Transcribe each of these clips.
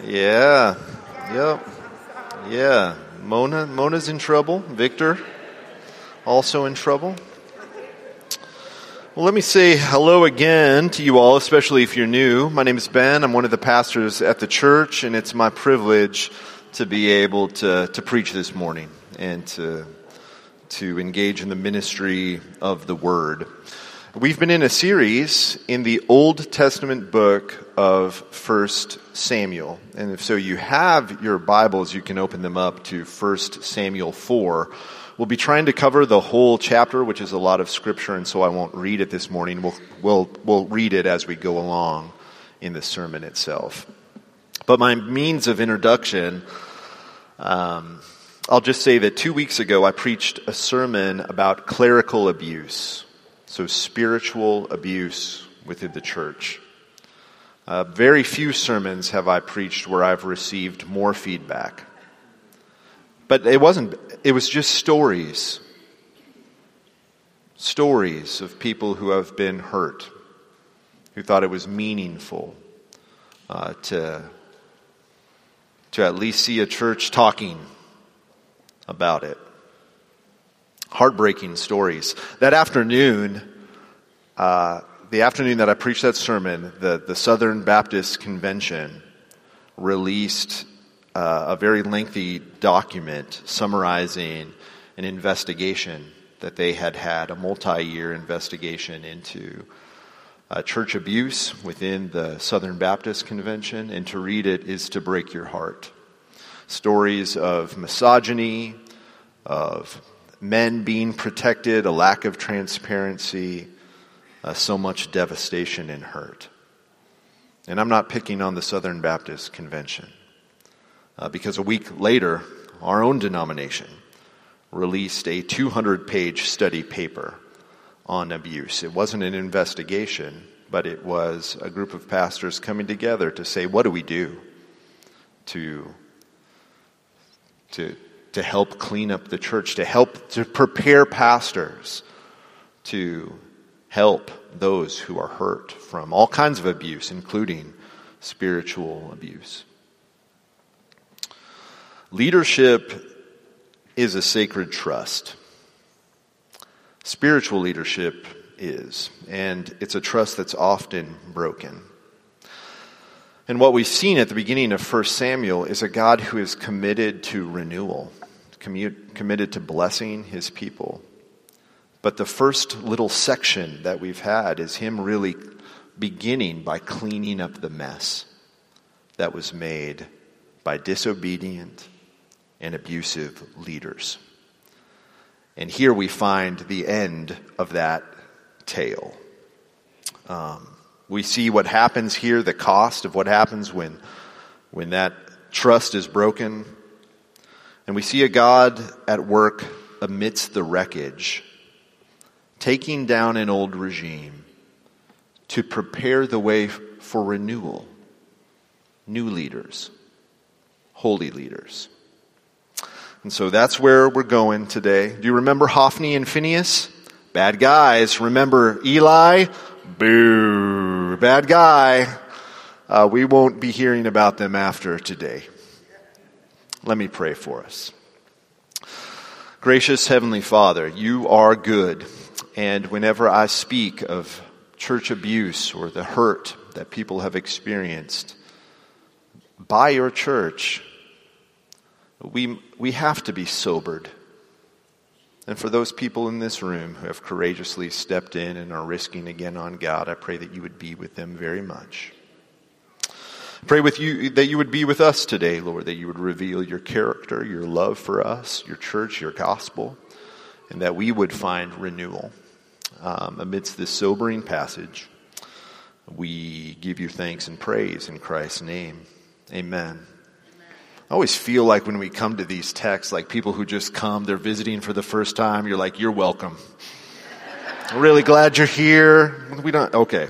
Yeah. Yep. Yeah. Mona. Mona's in trouble. Victor, also in trouble. Well, let me say hello again to you all, especially if you're new. My name is Ben. I'm one of the pastors at the church, and it's my privilege to be able to, to preach this morning and to, to engage in the ministry of the Word. We've been in a series in the Old Testament book of First Samuel. And if so you have your Bibles, you can open them up to First Samuel 4. We'll be trying to cover the whole chapter, which is a lot of scripture, and so I won't read it this morning. We'll, we'll, we'll read it as we go along in the sermon itself. But my means of introduction, um, I'll just say that two weeks ago I preached a sermon about clerical abuse, so spiritual abuse within the church. Uh, very few sermons have I preached where I've received more feedback. But it wasn't, it was just stories. Stories of people who have been hurt, who thought it was meaningful uh, to, to at least see a church talking about it. Heartbreaking stories. That afternoon, uh, the afternoon that I preached that sermon, the, the Southern Baptist Convention released uh, a very lengthy document summarizing an investigation that they had had, a multi year investigation into uh, church abuse within the Southern Baptist Convention, and to read it is to break your heart. Stories of misogyny, of men being protected, a lack of transparency, uh, so much devastation and hurt. And I'm not picking on the Southern Baptist Convention uh, because a week later, our own denomination released a 200 page study paper on abuse. It wasn't an investigation, but it was a group of pastors coming together to say, what do we do to, to, to help clean up the church, to help to prepare pastors to help those who are hurt from all kinds of abuse, including spiritual abuse. Leadership is a sacred trust. Spiritual leadership is, and it's a trust that's often broken. And what we've seen at the beginning of 1 Samuel is a God who is committed to renewal, committed to blessing his people. But the first little section that we've had is him really beginning by cleaning up the mess that was made by disobedient and abusive leaders. And here we find the end of that tale. Um, we see what happens here, the cost of what happens when, when that trust is broken. And we see a God at work amidst the wreckage, taking down an old regime to prepare the way for renewal, new leaders, holy leaders. And so that's where we're going today. Do you remember Hophni and Phinehas? Bad guys. Remember Eli? Boo. Bad guy. Uh, we won't be hearing about them after today. Let me pray for us. Gracious Heavenly Father, you are good. And whenever I speak of church abuse or the hurt that people have experienced by your church, we, we have to be sobered. And for those people in this room who have courageously stepped in and are risking again on God, I pray that you would be with them very much. Pray with you that you would be with us today, Lord, that you would reveal your character, your love for us, your church, your gospel, and that we would find renewal um, amidst this sobering passage. We give you thanks and praise in Christ's name. Amen. I always feel like when we come to these texts, like people who just come, they're visiting for the first time, you're like, you're welcome. I'm really glad you're here. We don't, okay.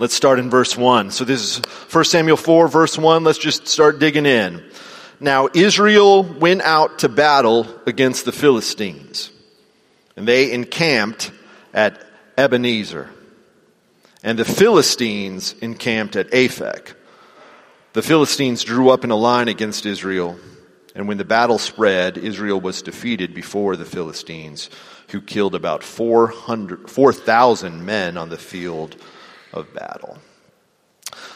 Let's start in verse 1. So this is 1 Samuel 4, verse 1. Let's just start digging in. Now Israel went out to battle against the Philistines, and they encamped at Ebenezer, and the Philistines encamped at Aphek. The Philistines drew up in a line against Israel, and when the battle spread, Israel was defeated before the Philistines, who killed about 4,000 men on the field of battle.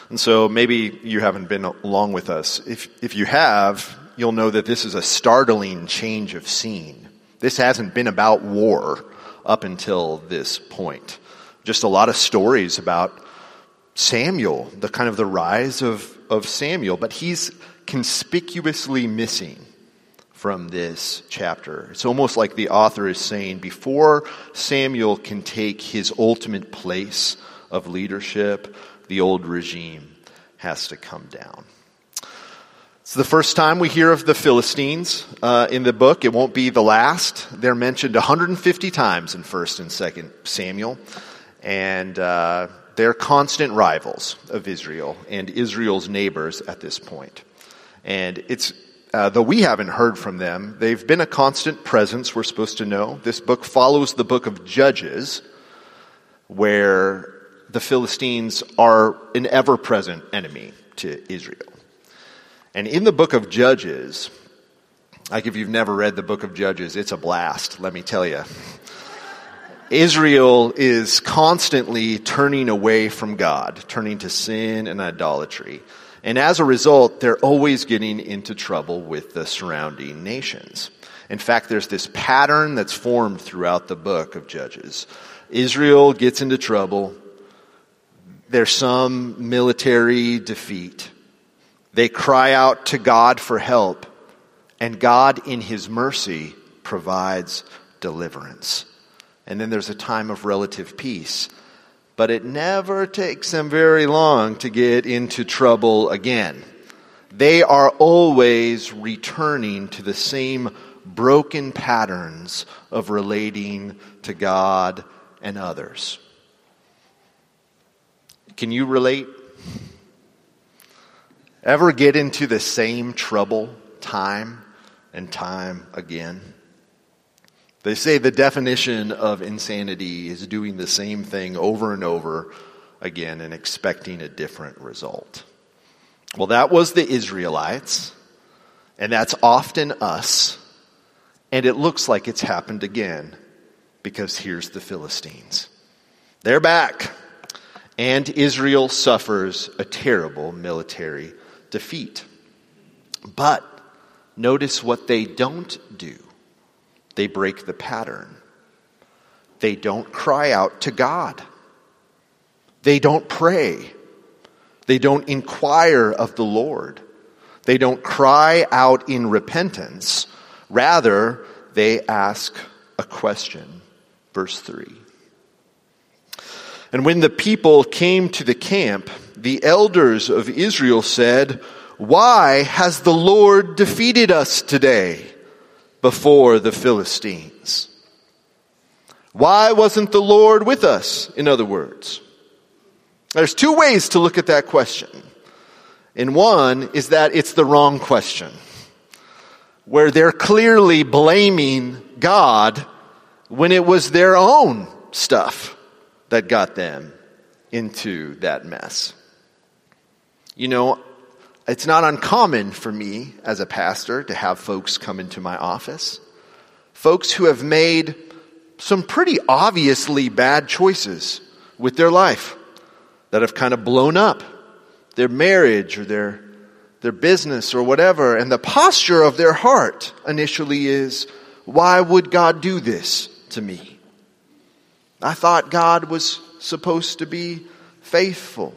And so maybe you haven't been along with us. If, if you have, you'll know that this is a startling change of scene. This hasn't been about war up until this point. Just a lot of stories about Samuel, the kind of the rise of, of Samuel, but he's conspicuously missing from this chapter. It's almost like the author is saying before Samuel can take his ultimate place of leadership, the old regime has to come down. It's the first time we hear of the Philistines uh, in the book. It won't be the last. They're mentioned 150 times in 1st and 2nd Samuel. And uh, they're constant rivals of Israel and Israel's neighbors at this point. And it's, uh, though we haven't heard from them, they've been a constant presence, we're supposed to know. This book follows the book of Judges, where the Philistines are an ever present enemy to Israel. And in the book of Judges, like if you've never read the book of Judges, it's a blast, let me tell you. Israel is constantly turning away from God, turning to sin and idolatry. And as a result, they're always getting into trouble with the surrounding nations. In fact, there's this pattern that's formed throughout the book of Judges. Israel gets into trouble. There's some military defeat. They cry out to God for help, and God, in His mercy, provides deliverance and then there's a time of relative peace. But it never takes them very long to get into trouble again. They are always returning to the same broken patterns of relating to God and others. Can you relate? Ever get into the same trouble time and time again? They say the definition of insanity is doing the same thing over and over again and expecting a different result. Well, that was the Israelites, and that's often us, and it looks like it's happened again because here's the Philistines. They're back, and Israel suffers a terrible military defeat. But notice what they don't do. They break the pattern. They don't cry out to God. They don't pray. They don't inquire of the Lord. They don't cry out in repentance. Rather, they ask a question. Verse 3. And when the people came to the camp, the elders of Israel said, Why has the Lord defeated us today? before the Philistines? Why wasn't the Lord with us, in other words? There's two ways to look at that question. And one is that it's the wrong question, where they're clearly blaming God when it was their own stuff that got them into that mess. You know, it's not uncommon for me as a pastor to have folks come into my office. Folks who have made some pretty obviously bad choices with their life that have kind of blown up their marriage or their, their business or whatever. And the posture of their heart initially is, why would God do this to me? I thought God was supposed to be faithful.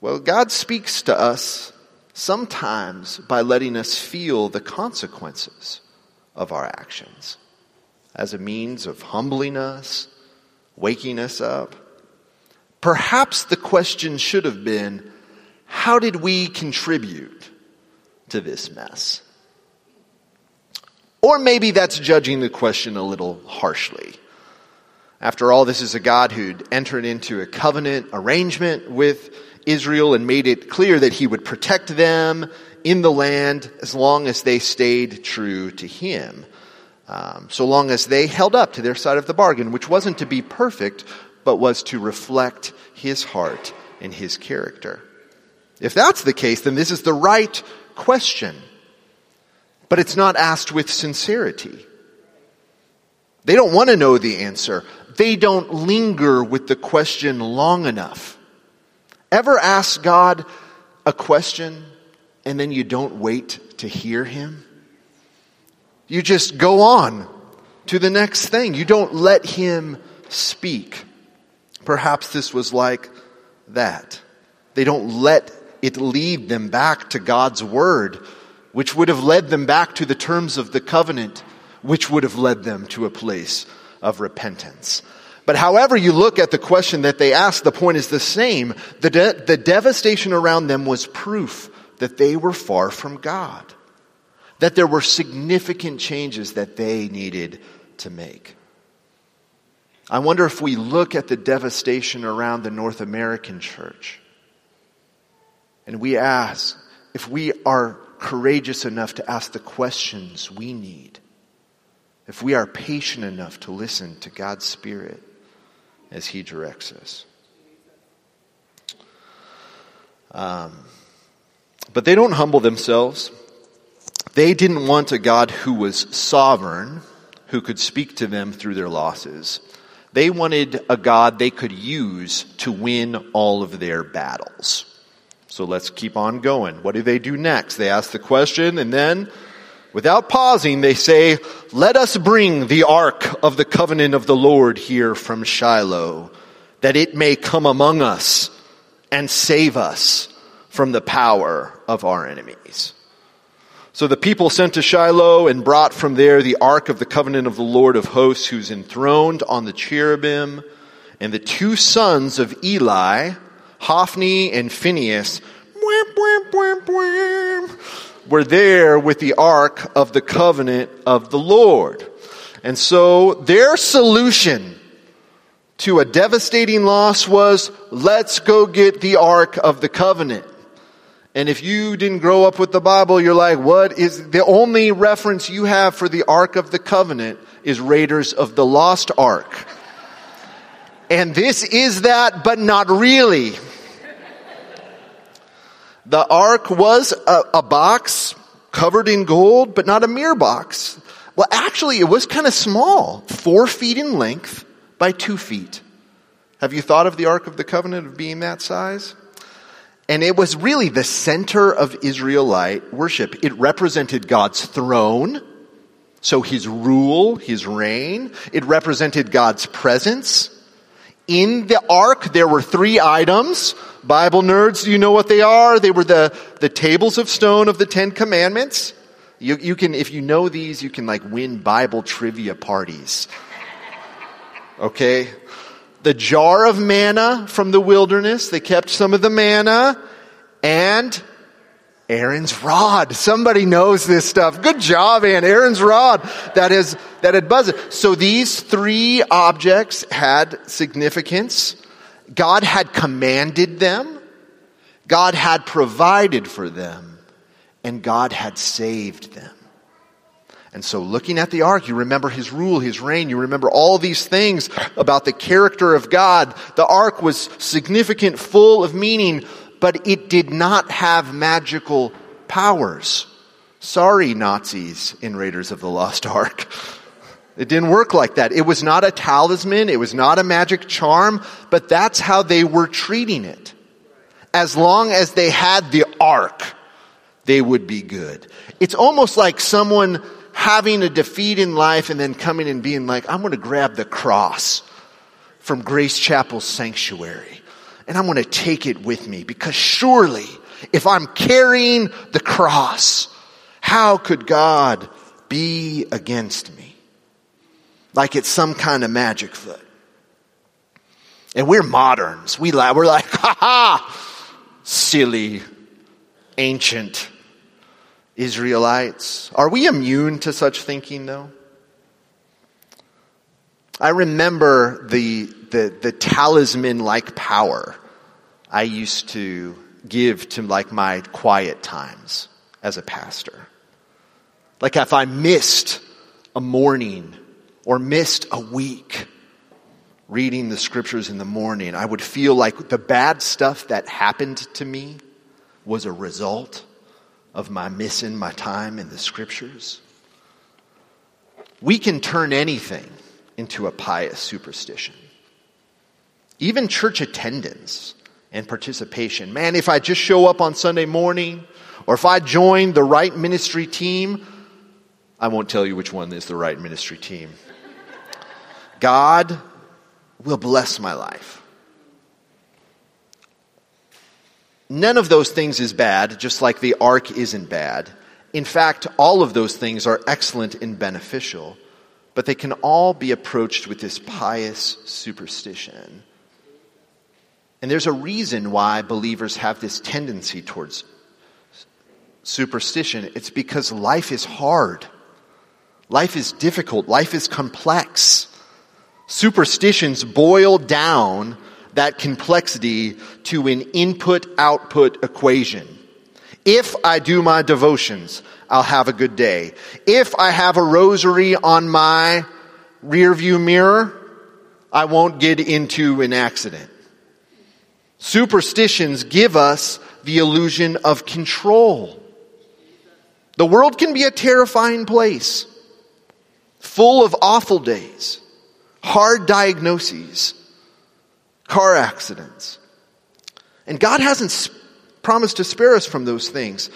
Well, God speaks to us sometimes by letting us feel the consequences of our actions as a means of humbling us, waking us up. Perhaps the question should have been how did we contribute to this mess? Or maybe that's judging the question a little harshly. After all, this is a God who'd entered into a covenant arrangement with Israel and made it clear that he would protect them in the land as long as they stayed true to him. Um, so long as they held up to their side of the bargain, which wasn't to be perfect, but was to reflect his heart and his character. If that's the case, then this is the right question. But it's not asked with sincerity. They don't want to know the answer. They don't linger with the question long enough. Ever ask God a question and then you don't wait to hear Him? You just go on to the next thing. You don't let Him speak. Perhaps this was like that. They don't let it lead them back to God's Word, which would have led them back to the terms of the covenant, which would have led them to a place of repentance. But however you look at the question that they asked, the point is the same. The, de- the devastation around them was proof that they were far from God, that there were significant changes that they needed to make. I wonder if we look at the devastation around the North American church and we ask if we are courageous enough to ask the questions we need, if we are patient enough to listen to God's Spirit as He directs us. Um, but they don't humble themselves. They didn't want a God who was sovereign, who could speak to them through their losses. They wanted a God they could use to win all of their battles. So let's keep on going. What do they do next? They ask the question and then, without pausing, they say, let us bring the ark of the covenant of the Lord here from Shiloh, that it may come among us and save us from the power of our enemies. So the people sent to Shiloh and brought from there the ark of the covenant of the Lord of hosts, who's enthroned on the cherubim, and the two sons of Eli, Hophni and Phinehas, were there with the ark of the covenant of the Lord. And so their solution to a devastating loss was, let's go get the ark of the covenant. And if you didn't grow up with the Bible, you're like, what is the only reference you have for the Ark of the Covenant is Raiders of the Lost Ark. And this is that, but not really. The ark was a, a, box covered in gold, but not a mere box. Well, actually, it was kind of small, four feet in length by two feet. Have you thought of the Ark of the Covenant of being that size? And it was really the center of Israelite worship. It represented God's throne, so his rule, his reign. It represented God's presence. In the ark, there were three items. Bible nerds, you know what they are? They were the, the tables of stone of the Ten Commandments. You, you can, if you know these, you can like win Bible trivia parties. Okay? the jar of manna from the wilderness. They kept some of the manna and Aaron's rod. Somebody knows this stuff. Good job, Ann. Aaron's rod that is, that had buzzed. So these three objects had significance. God had commanded them. God had provided for them and God had saved them. And so looking at the ark, you remember his rule, his reign, you remember all these things about the character of God. The ark was significant, full of meaning, but it did not have magical powers. Sorry, Nazis in Raiders of the Lost Ark. It didn't work like that. It was not a talisman. It was not a magic charm, but that's how they were treating it. As long as they had the ark, they would be good. It's almost like someone having a defeat in life and then coming and being like, I'm going to grab the cross from Grace Chapel Sanctuary and I'm going to take it with me because surely if I'm carrying the cross, how could God be against me? Like it's some kind of magic foot. And we're moderns. We we're like, ha ha, silly, ancient Israelites. Are we immune to such thinking though? I remember the, the, the talisman like power I used to give to like my quiet times as a pastor. Like if I missed a morning or missed a week reading the scriptures in the morning, I would feel like the bad stuff that happened to me was a result of my missing my time in the scriptures? We can turn anything into a pious superstition. Even church attendance and participation. Man, if I just show up on Sunday morning, or if I join the right ministry team, I won't tell you which one is the right ministry team. God will bless my life. None of those things is bad, just like the ark isn't bad. In fact, all of those things are excellent and beneficial, but they can all be approached with this pious superstition. And there's a reason why believers have this tendency towards superstition. It's because life is hard. Life is difficult. Life is complex. Superstitions boil down that complexity to an input output equation. If I do my devotions, I'll have a good day. If I have a rosary on my rear view mirror, I won't get into an accident. Superstitions give us the illusion of control. The world can be a terrifying place, full of awful days, hard diagnoses, car accidents. And God hasn't promised to spare us from those things.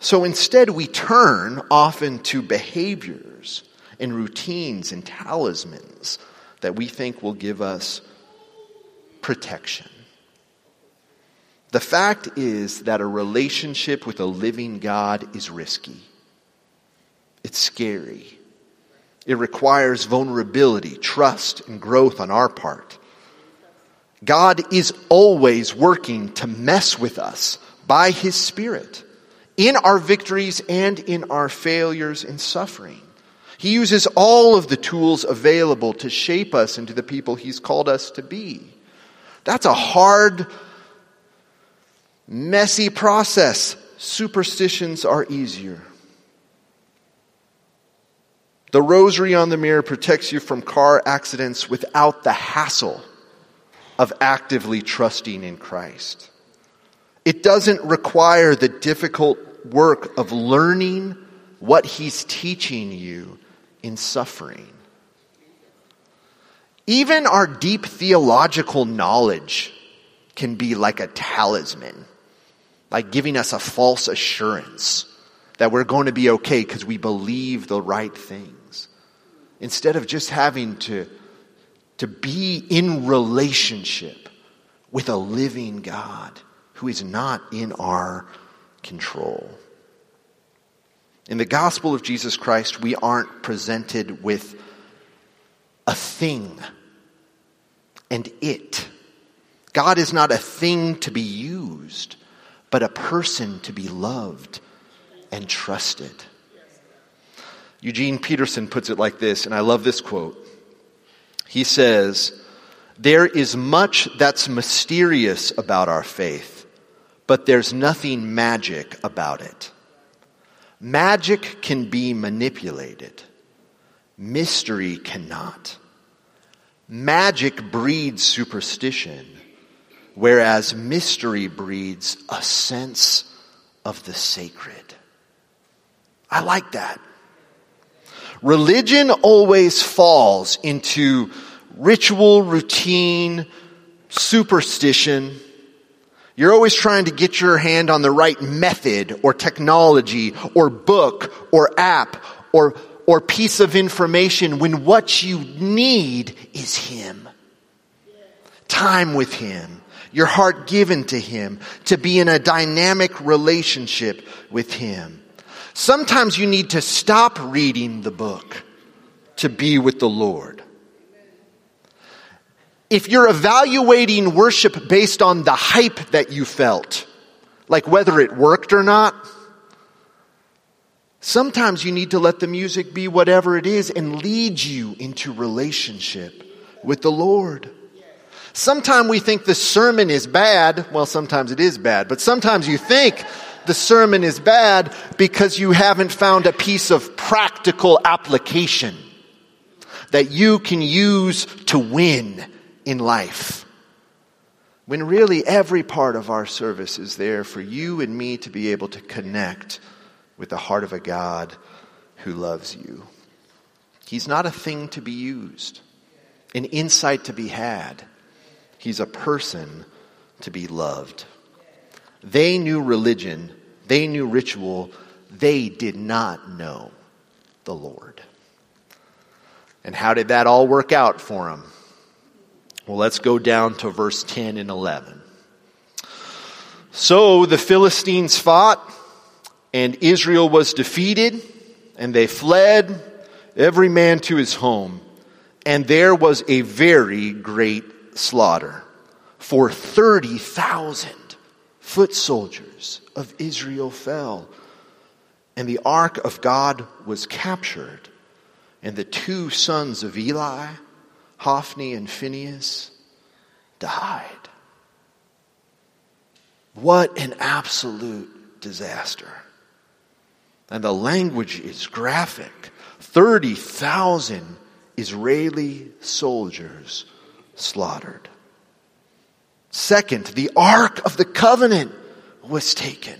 So instead, we turn often to behaviors and routines and talismans that we think will give us protection. The fact is that a relationship with a living God is risky. It's scary. It requires vulnerability, trust, and growth on our part. God is always working to mess with us by His Spirit in our victories and in our failures and suffering. He uses all of the tools available to shape us into the people He's called us to be. That's a hard, messy process. Superstitions are easier. The rosary on the mirror protects you from car accidents without the hassle of actively trusting in Christ. It doesn't require the difficult work of learning what He's teaching you in suffering. Even our deep theological knowledge can be like a talisman, like giving us a false assurance that we're going to be okay because we believe the right things. Instead of just having to to be in relationship with a living God who is not in our control. In the gospel of Jesus Christ, we aren't presented with a thing and it. God is not a thing to be used, but a person to be loved and trusted. Eugene Peterson puts it like this, and I love this quote. He says, There is much that's mysterious about our faith, but there's nothing magic about it. Magic can be manipulated, mystery cannot. Magic breeds superstition, whereas mystery breeds a sense of the sacred. I like that. Religion always falls into ritual, routine, superstition. You're always trying to get your hand on the right method or technology or book or app or, or piece of information when what you need is Him. Time with Him. Your heart given to Him to be in a dynamic relationship with Him. Sometimes you need to stop reading the book to be with the Lord. If you're evaluating worship based on the hype that you felt, like whether it worked or not, sometimes you need to let the music be whatever it is and lead you into relationship with the Lord. Sometimes we think the sermon is bad. Well, sometimes it is bad, but sometimes you think the sermon is bad because you haven't found a piece of practical application that you can use to win in life. When really every part of our service is there for you and me to be able to connect with the heart of a God who loves you. He's not a thing to be used, an insight to be had. He's a person to be loved. They knew religion, they knew ritual, they did not know the Lord. And how did that all work out for them? Well, let's go down to verse 10 and 11. So the Philistines fought, and Israel was defeated, and they fled, every man to his home. And there was a very great slaughter, for 30,000 foot soldiers of Israel fell. And the ark of God was captured, and the two sons of Eli, Hophni and Phinehas, died. What an absolute disaster. And the language is graphic. 30,000 Israeli soldiers slaughtered. Second, the Ark of the Covenant was taken.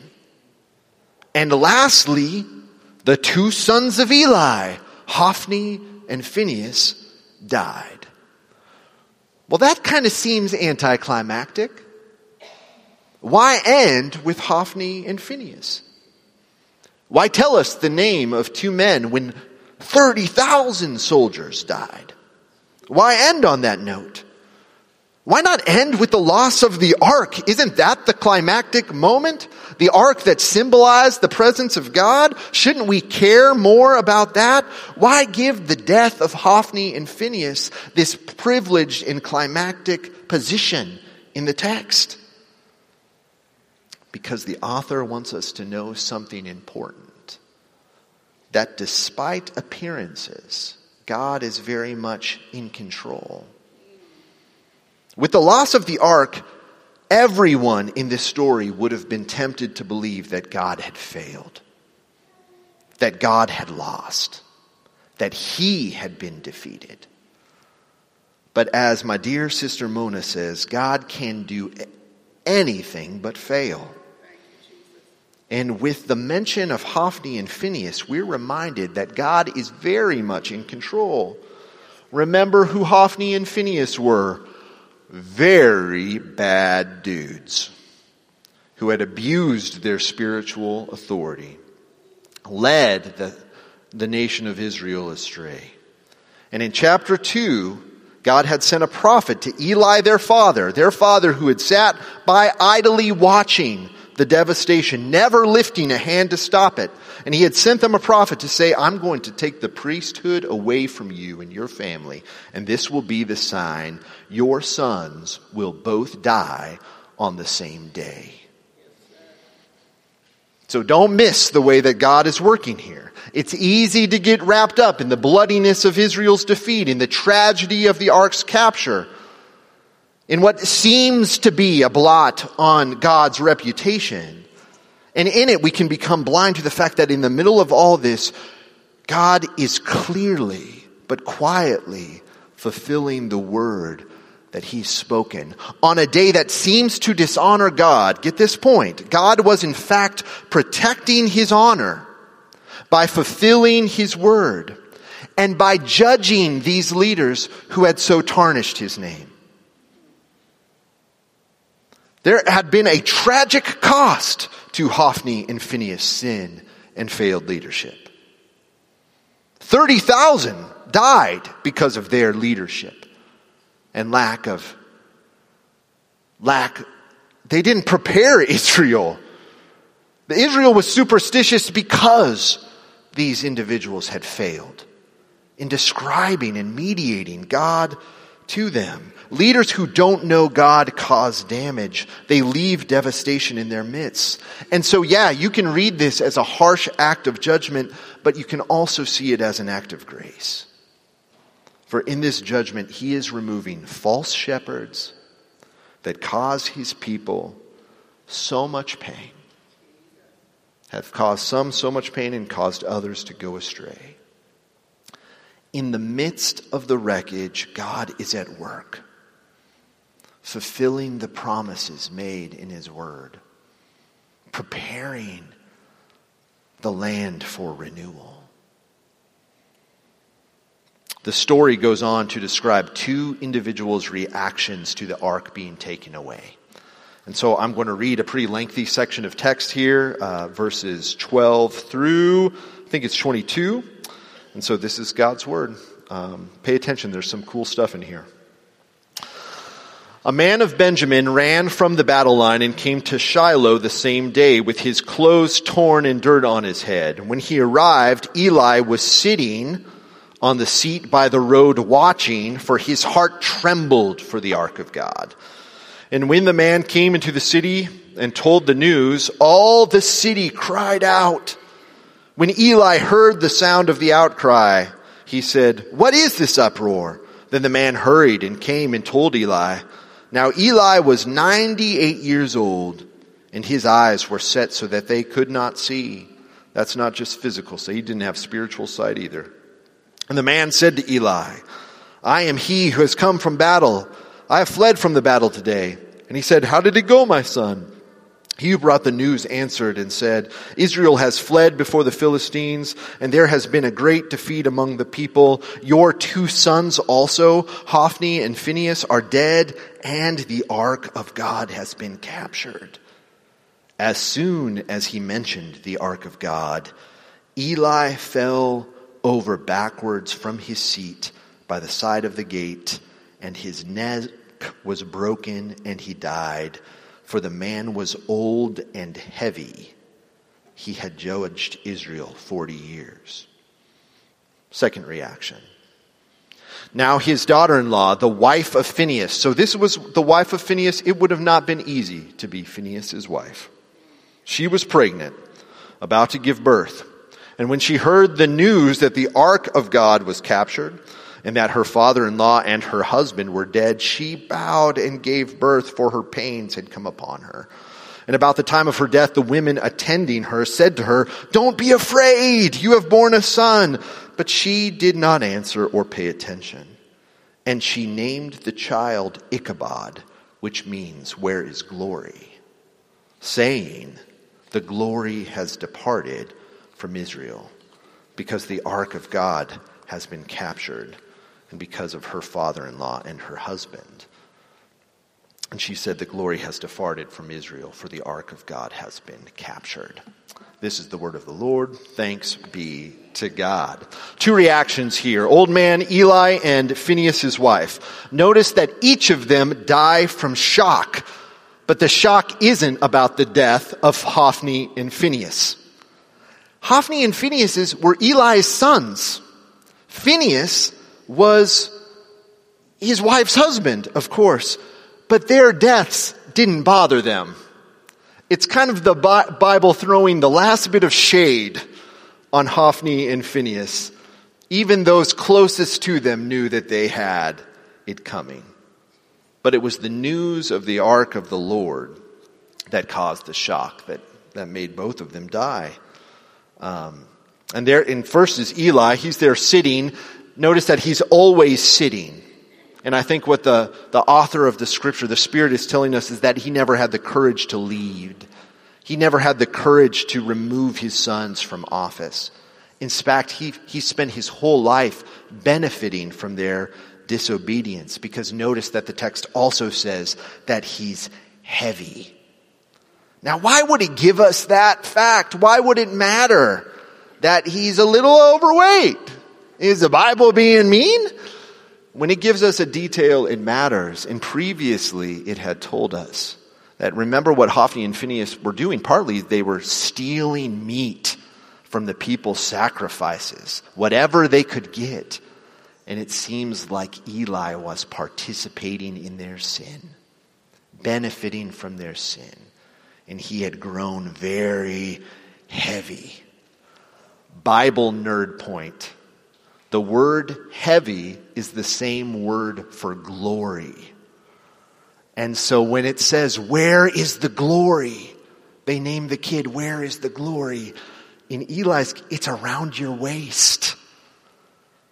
And lastly, the two sons of Eli, Hophni and Phinehas, died. Well, that kind of seems anticlimactic. Why end with Hophni and Phinehas? Why tell us the name of two men when 30,000 soldiers died? Why end on that note? Why not end with the loss of the ark? Isn't that the climactic moment? The ark that symbolized the presence of God? Shouldn't we care more about that? Why give the death of Hophni and Phinehas this privileged and climactic position in the text? Because the author wants us to know something important. That despite appearances, God is very much in control. With the loss of the ark, everyone in this story would have been tempted to believe that God had failed, that God had lost, that he had been defeated. But as my dear sister Mona says, God can do anything but fail. And with the mention of Hophni and Phinehas, we're reminded that God is very much in control. Remember who Hophni and Phinehas were very bad dudes who had abused their spiritual authority, led the, the nation of Israel astray. And in chapter 2, God had sent a prophet to Eli, their father, their father who had sat by idly watching the devastation, never lifting a hand to stop it. And he had sent them a prophet to say, I'm going to take the priesthood away from you and your family, and this will be the sign. Your sons will both die on the same day. So don't miss the way that God is working here. It's easy to get wrapped up in the bloodiness of Israel's defeat, in the tragedy of the ark's capture in what seems to be a blot on God's reputation. And in it, we can become blind to the fact that in the middle of all this, God is clearly, but quietly fulfilling the word that he's spoken. On a day that seems to dishonor God, get this point, God was in fact protecting his honor by fulfilling his word and by judging these leaders who had so tarnished his name. There had been a tragic cost to Hophni and Phinehas' sin and failed leadership. 30,000 died because of their leadership and lack of lack they didn't prepare Israel. The Israel was superstitious because these individuals had failed in describing and mediating God to them. Leaders who don't know God cause damage. They leave devastation in their midst. And so, yeah, you can read this as a harsh act of judgment, but you can also see it as an act of grace. For in this judgment, he is removing false shepherds that cause his people so much pain, have caused some so much pain and caused others to go astray. In the midst of the wreckage, God is at work fulfilling the promises made in his word, preparing the land for renewal. The story goes on to describe two individuals' reactions to the ark being taken away. And so I'm going to read a pretty lengthy section of text here, uh, verses 12 through, I think it's 22. And so this is God's word. Um, pay attention, there's some cool stuff in here. A man of Benjamin ran from the battle line and came to Shiloh the same day with his clothes torn and dirt on his head. When he arrived, Eli was sitting on the seat by the road watching, for his heart trembled for the ark of God. And when the man came into the city and told the news, all the city cried out. When Eli heard the sound of the outcry, he said, What is this uproar? Then the man hurried and came and told Eli. Now Eli was 98 years old and his eyes were set so that they could not see. That's not just physical, so he didn't have spiritual sight either. And the man said to Eli, I am he who has come from battle. I have fled from the battle today. And he said, How did it go, my son? He who brought the news answered and said, Israel has fled before the Philistines, and there has been a great defeat among the people. Your two sons also, Hophni and Phinehas, are dead, and the ark of God has been captured. As soon as he mentioned the ark of God, Eli fell over backwards from his seat by the side of the gate, and his neck was broken, and he died. For the man was old and heavy. He had judged Israel 40 years. Second reaction. Now his daughter-in-law, the wife of Phinehas. So this was the wife of Phinehas. It would have not been easy to be Phinehas's wife. She was pregnant, about to give birth. And when she heard the news that the ark of God was captured and that her father-in-law and her husband were dead, she bowed and gave birth for her pains had come upon her. And about the time of her death, the women attending her said to her, don't be afraid. You have borne a son. But she did not answer or pay attention. And she named the child Ichabod, which means, where is glory? Saying, the glory has departed from Israel because the ark of God has been captured and because of her father in law and her husband. And she said, The glory has departed from Israel, for the ark of God has been captured. This is the word of the Lord. Thanks be to God. Two reactions here. Old man Eli and Phinehas' wife. Notice that each of them die from shock, but the shock isn't about the death of Hophni and Phinehas. Hophni and Phinehas were Eli's sons. Phinehas was his wife's husband, of course, but their deaths didn't bother them. It's kind of the Bible throwing the last bit of shade on Hophni and Phinehas. Even those closest to them knew that they had it coming. But it was the news of the ark of the Lord that caused the shock that, that made both of them die. Um, and there in first is Eli. He's there sitting. Notice that he's always sitting. And I think what the, the author of the scripture, the Spirit is telling us is that he never had the courage to lead. He never had the courage to remove his sons from office. In fact, he, he spent his whole life benefiting from their disobedience because notice that the text also says that he's heavy. Now, why would he give us that fact? Why would it matter that he's a little overweight? Is the Bible being mean? When it gives us a detail, it matters. And previously, it had told us that remember what Hophni and Phinehas were doing? Partly, they were stealing meat from the people's sacrifices, whatever they could get. And it seems like Eli was participating in their sin, benefiting from their sin and he had grown very heavy. Bible nerd point. The word heavy is the same word for glory. And so when it says, Where is the glory? They name the kid, Where is the glory? In Eli's, it's around your waist.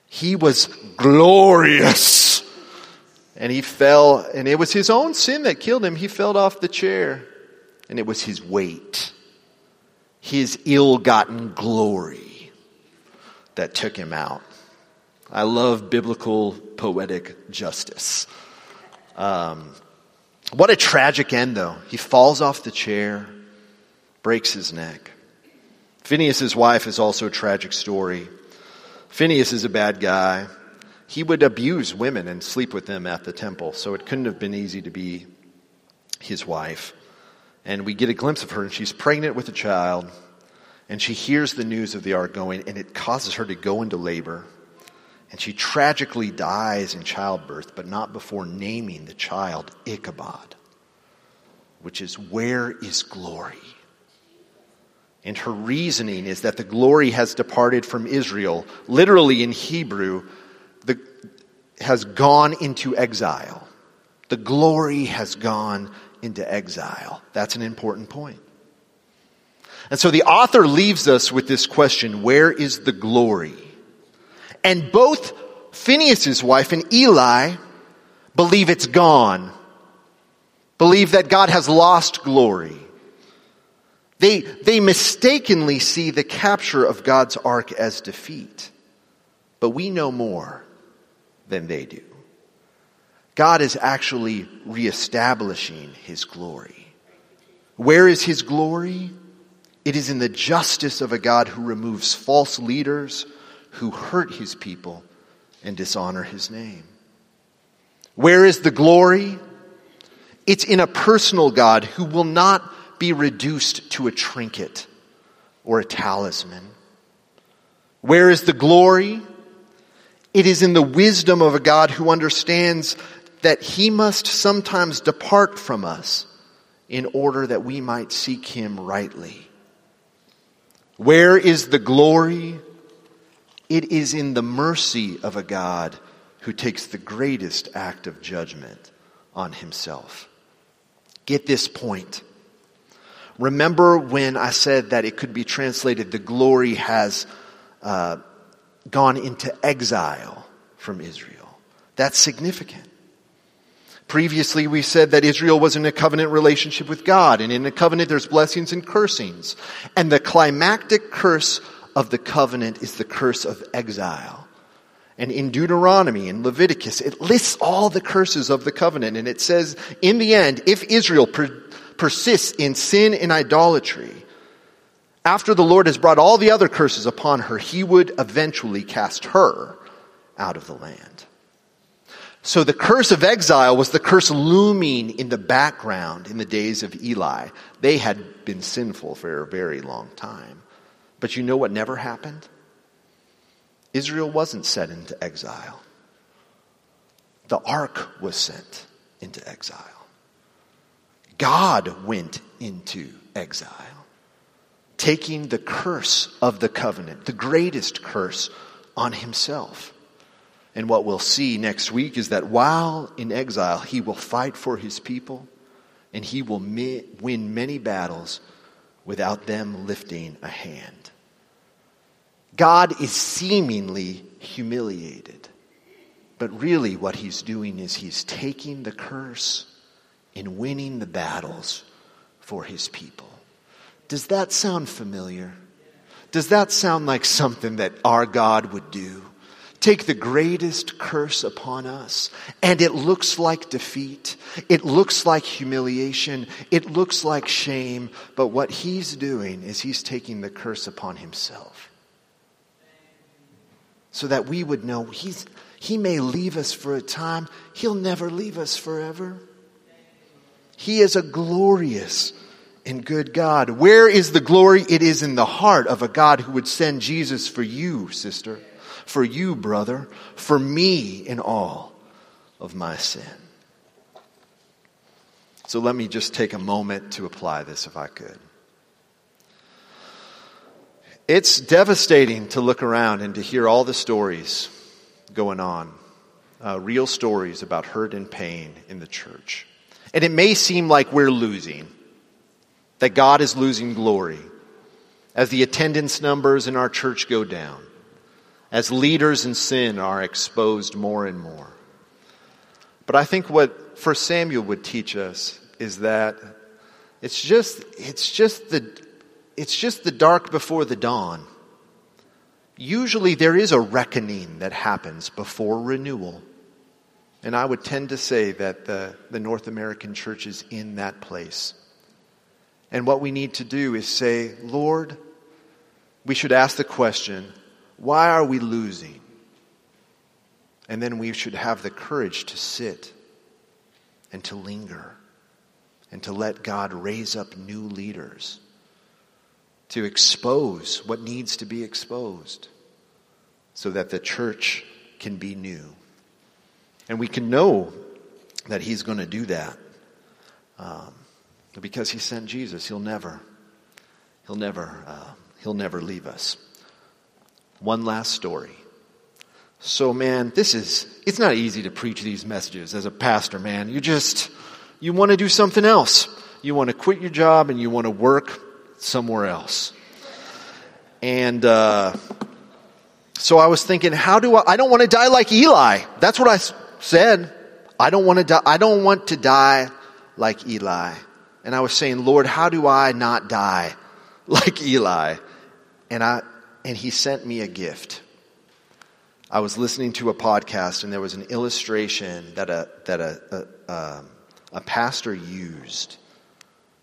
He was glorious. And he fell, and it was his own sin that killed him. He fell off the chair, and it was his weight, his ill gotten glory that took him out. I love biblical poetic justice. Um, what a tragic end, though. He falls off the chair, breaks his neck. Phinehas's wife is also a tragic story. Phinehas is a bad guy. He would abuse women and sleep with them at the temple, so it couldn't have been easy to be his wife. And we get a glimpse of her, and she's pregnant with a child, and she hears the news of the ark going, and it causes her to go into labor. And she tragically dies in childbirth, but not before naming the child Ichabod, which is where is glory? And her reasoning is that the glory has departed from Israel. Literally in Hebrew, the, has gone into exile. The glory has gone into exile. That's an important point. And so the author leaves us with this question where is the glory? And both Phinehas's wife and Eli believe it's gone, believe that God has lost glory. They, they mistakenly see the capture of God's ark as defeat. But we know more than they do. God is actually reestablishing his glory. Where is his glory? It is in the justice of a God who removes false leaders who hurt his people and dishonor his name. Where is the glory? It's in a personal God who will not be reduced to a trinket or a talisman. Where is the glory? It is in the wisdom of a God who understands that he must sometimes depart from us in order that we might seek him rightly. Where is the glory? It is in the mercy of a God who takes the greatest act of judgment on himself. Get this point. Remember when I said that it could be translated, the glory has uh, gone into exile from Israel. That's significant. Previously, we said that Israel was in a covenant relationship with God, and in a covenant there's blessings and cursings. And the climactic curse of the covenant is the curse of exile. And in Deuteronomy and Leviticus, it lists all the curses of the covenant. And it says, in the end, if Israel per- persists in sin and idolatry, after the Lord has brought all the other curses upon her, he would eventually cast her out of the land. So the curse of exile was the curse looming in the background in the days of Eli. They had been sinful for a very long time. But you know what never happened? Israel wasn't sent into exile. The ark was sent into exile. God went into exile, taking the curse of the covenant, the greatest curse, on himself. And what we'll see next week is that while in exile, he will fight for his people and he will win many battles without them lifting a hand. God is seemingly humiliated. But really, what he's doing is he's taking the curse and winning the battles for his people. Does that sound familiar? Does that sound like something that our God would do? Take the greatest curse upon us, and it looks like defeat. It looks like humiliation. It looks like shame. But what he's doing is he's taking the curse upon himself so that we would know he's, He may leave us for a time, He'll never leave us forever. He is a glorious and good God. Where is the glory? It is in the heart of a God who would send Jesus for you, sister, for you, brother, for me in all of my sin. So let me just take a moment to apply this if I could. It's devastating to look around and to hear all the stories going on, uh, real stories about hurt and pain in the church. And it may seem like we're losing, that God is losing glory as the attendance numbers in our church go down, as leaders in sin are exposed more and more. But I think what First Samuel would teach us is that it's just, it's just the, it's just the dark before the dawn. Usually there is a reckoning that happens before renewal. And I would tend to say that the, the North American church is in that place. And what we need to do is say, Lord, we should ask the question, why are we losing? And then we should have the courage to sit and to linger and to let God raise up new leaders to expose what needs to be exposed so that the church can be new. And we can know that He's going to do that um, because He sent Jesus. He'll never, He'll never, uh, He'll never leave us. One last story. So, man, this is, it's not easy to preach these messages as a pastor, man. You just, you want to do something else. You want to quit your job and you want to work somewhere else. And, uh, so I was thinking, how do I, I don't want to die like Eli. That's what I said. I don't want to die, I don't want to die like Eli. And I was saying, Lord, how do I not die like Eli? And I, and he sent me a gift. I was listening to a podcast and there was an illustration that a, that a, a, um, a pastor used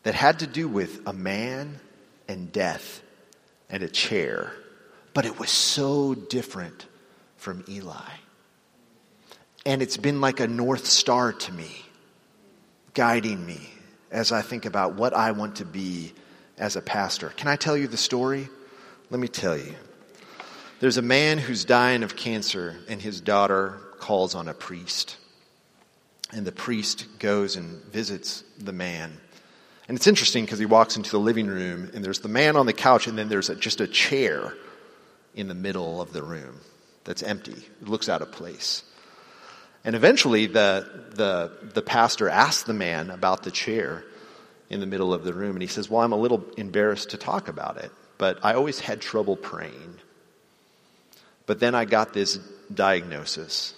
that had to do with a man and death and a chair. But it was so different from Eli. And it's been like a North Star to me, guiding me as I think about what I want to be as a pastor. Can I tell you the story? Let me tell you. There's a man who's dying of cancer, and his daughter calls on a priest. And the priest goes and visits the man. And it's interesting because he walks into the living room, and there's the man on the couch, and then there's a, just a chair in the middle of the room that's empty. It looks out of place. And eventually, the, the, the pastor asks the man about the chair in the middle of the room, and he says, Well, I'm a little embarrassed to talk about it, but I always had trouble praying. But then I got this diagnosis.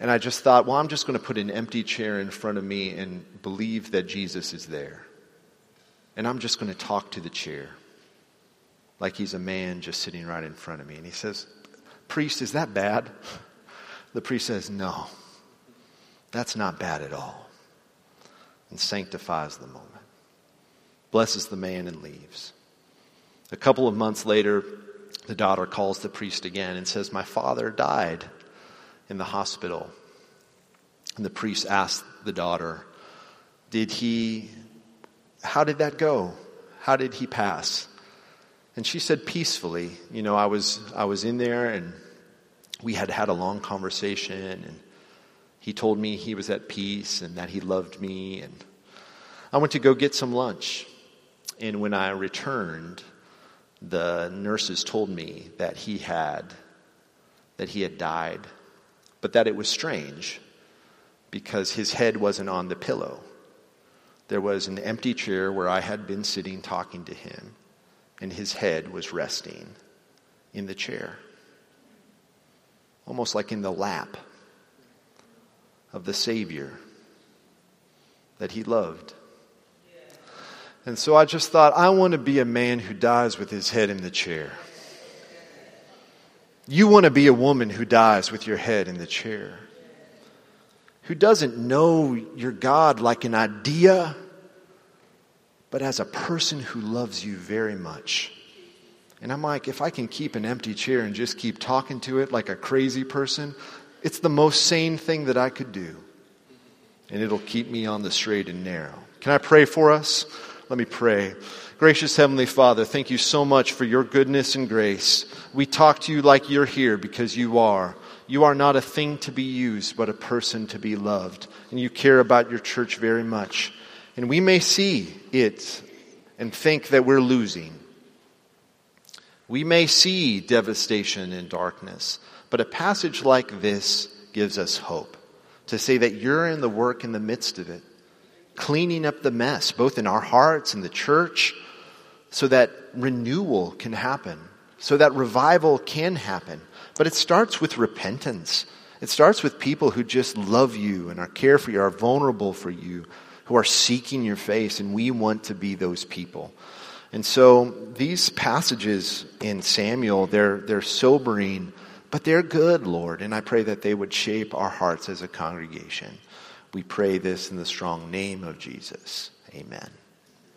And I just thought, well, I'm just going to put an empty chair in front of me and believe that Jesus is there. And I'm just going to talk to the chair like he's a man just sitting right in front of me. And he says, Priest, is that bad? The priest says, No, that's not bad at all. And sanctifies the moment, blesses the man, and leaves. A couple of months later, the daughter calls the priest again and says, My father died in the hospital. And the priest asked the daughter, Did he, how did that go? How did he pass? And she said, Peacefully. You know, I was, I was in there and we had had a long conversation and he told me he was at peace and that he loved me. And I went to go get some lunch. And when I returned, the nurses told me that he had that he had died but that it was strange because his head wasn't on the pillow there was an empty chair where i had been sitting talking to him and his head was resting in the chair almost like in the lap of the savior that he loved and so I just thought, I want to be a man who dies with his head in the chair. You want to be a woman who dies with your head in the chair, who doesn't know your God like an idea, but as a person who loves you very much. And I'm like, if I can keep an empty chair and just keep talking to it like a crazy person, it's the most sane thing that I could do. And it'll keep me on the straight and narrow. Can I pray for us? Let me pray. Gracious Heavenly Father, thank you so much for your goodness and grace. We talk to you like you're here because you are. You are not a thing to be used, but a person to be loved. And you care about your church very much. And we may see it and think that we're losing. We may see devastation and darkness, but a passage like this gives us hope to say that you're in the work in the midst of it cleaning up the mess, both in our hearts and the church, so that renewal can happen, so that revival can happen. But it starts with repentance It starts with people who just love you and are care for you, are vulnerable for you, who are seeking your face, and we want to be those people. And so these passages in Samuel, they're, they're sobering, but they're good, Lord. And I pray that they would shape our hearts as a congregation. We pray this in the strong name of Jesus. Amen.